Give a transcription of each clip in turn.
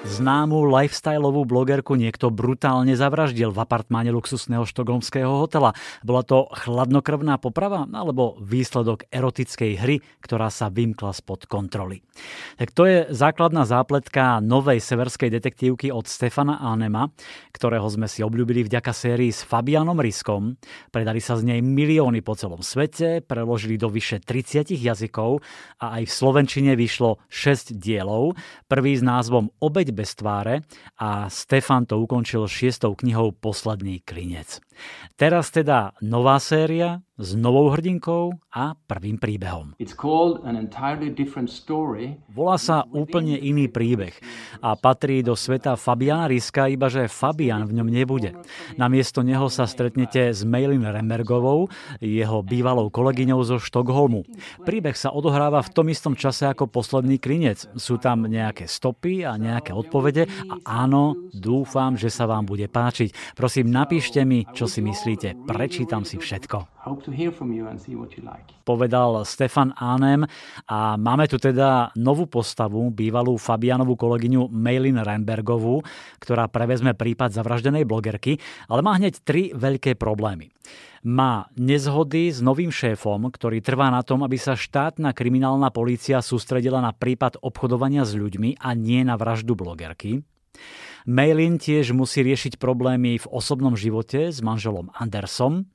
Známu lifestyleovú blogerku niekto brutálne zavraždil v apartmáne luxusného štokholmského hotela. Bola to chladnokrvná poprava alebo výsledok erotickej hry, ktorá sa vymkla spod kontroly. Tak to je základná zápletka novej severskej detektívky od Stefana Anema, ktorého sme si obľúbili vďaka sérii s Fabianom Riskom. Predali sa z nej milióny po celom svete, preložili do vyše 30 jazykov a aj v Slovenčine vyšlo 6 dielov. Prvý s názvom Obeď bez tváre a Stefan to ukončil šiestou knihou Posledný klinec. Teraz teda nová séria s novou hrdinkou a prvým príbehom. Volá sa úplne iný príbeh a patrí do sveta Fabiana Riska, iba že Fabian v ňom nebude. Namiesto neho sa stretnete s Mailin Rembergovou, jeho bývalou kolegyňou zo Štokholmu. Príbeh sa odohráva v tom istom čase ako posledný klinec. Sú tam nejaké stopy a nejaké odpovede a áno, dúfam, že sa vám bude páčiť. Prosím, napíšte mi, čo si myslíte. Prečítam si všetko. Povedal Stefan Ánem a máme tu teda novú postavu, bývalú Fabianovú kolegyňu Mailin Rembergovú, ktorá prevezme prípad zavraždenej blogerky, ale má hneď tri veľké problémy. Má nezhody s novým šéfom, ktorý trvá na tom, aby sa štátna kriminálna polícia sústredila na prípad obchodovania s ľuďmi a nie na vraždu blogerky. Mailin tiež musí riešiť problémy v osobnom živote s manželom Andersom.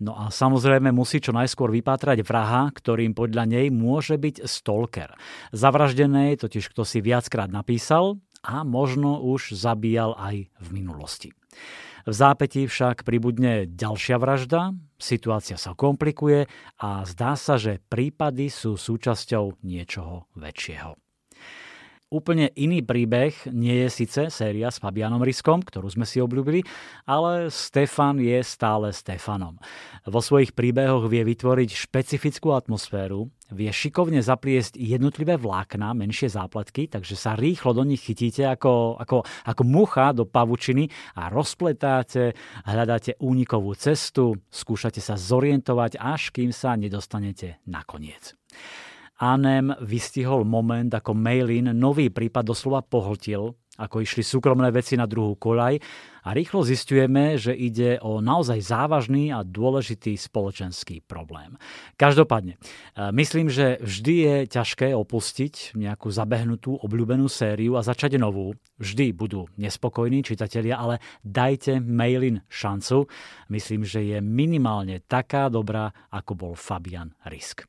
No a samozrejme musí čo najskôr vypátrať vraha, ktorým podľa nej môže byť stalker. Zavraždené totiž kto si viackrát napísal a možno už zabíjal aj v minulosti. V zápätí však pribudne ďalšia vražda, situácia sa komplikuje a zdá sa, že prípady sú súčasťou niečoho väčšieho. Úplne iný príbeh nie je síce séria s Fabianom Riskom, ktorú sme si obľúbili, ale Stefan je stále Stefanom. Vo svojich príbehoch vie vytvoriť špecifickú atmosféru, vie šikovne zapliesť jednotlivé vlákna, menšie zápletky, takže sa rýchlo do nich chytíte ako, ako, ako mucha do pavučiny a rozpletáte, hľadáte únikovú cestu, skúšate sa zorientovať, až kým sa nedostanete na koniec. Anem vystihol moment, ako Mailin nový prípad doslova pohltil, ako išli súkromné veci na druhú koľaj a rýchlo zistujeme, že ide o naozaj závažný a dôležitý spoločenský problém. Každopádne, e, myslím, že vždy je ťažké opustiť nejakú zabehnutú, obľúbenú sériu a začať novú. Vždy budú nespokojní čitatelia, ale dajte Mailin šancu. Myslím, že je minimálne taká dobrá, ako bol Fabian Risk.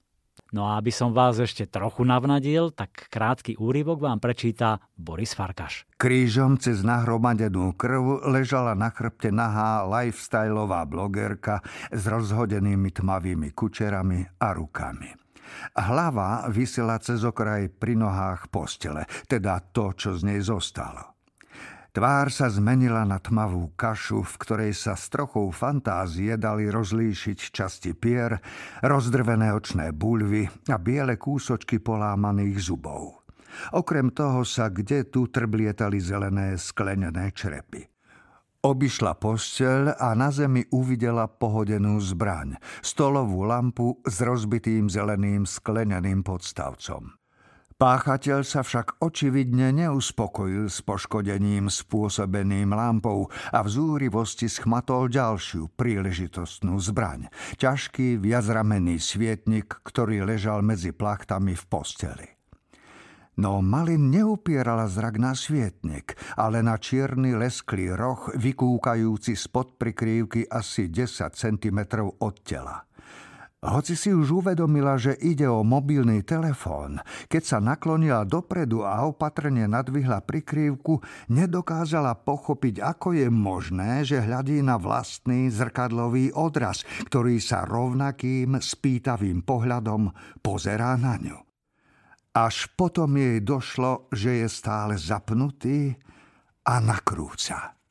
No a aby som vás ešte trochu navnadil, tak krátky úryvok vám prečíta Boris Farkaš. Krížom cez nahromadenú krv ležala na chrbte nahá lifestyleová blogerka s rozhodenými tmavými kučerami a rukami. Hlava vysela cez okraj pri nohách postele, teda to, čo z nej zostalo. Tvár sa zmenila na tmavú kašu, v ktorej sa s trochou fantázie dali rozlíšiť časti pier, rozdrvené očné bulvy a biele kúsočky polámaných zubov. Okrem toho sa kde tu trblietali zelené sklenené črepy. Obišla posteľ a na zemi uvidela pohodenú zbraň, stolovú lampu s rozbitým zeleným skleneným podstavcom. Páchateľ sa však očividne neuspokojil s poškodením spôsobeným lampou a v zúrivosti schmatol ďalšiu príležitostnú zbraň. Ťažký viacramenný svietnik, ktorý ležal medzi plachtami v posteli. No Malin neupierala zrak na svietnik, ale na čierny lesklý roh, vykúkajúci spod prikrývky asi 10 cm od tela. Hoci si už uvedomila, že ide o mobilný telefón, keď sa naklonila dopredu a opatrne nadvihla prikrývku, nedokázala pochopiť, ako je možné, že hľadí na vlastný zrkadlový odraz, ktorý sa rovnakým spýtavým pohľadom pozerá na ňu. Až potom jej došlo, že je stále zapnutý a nakrúca.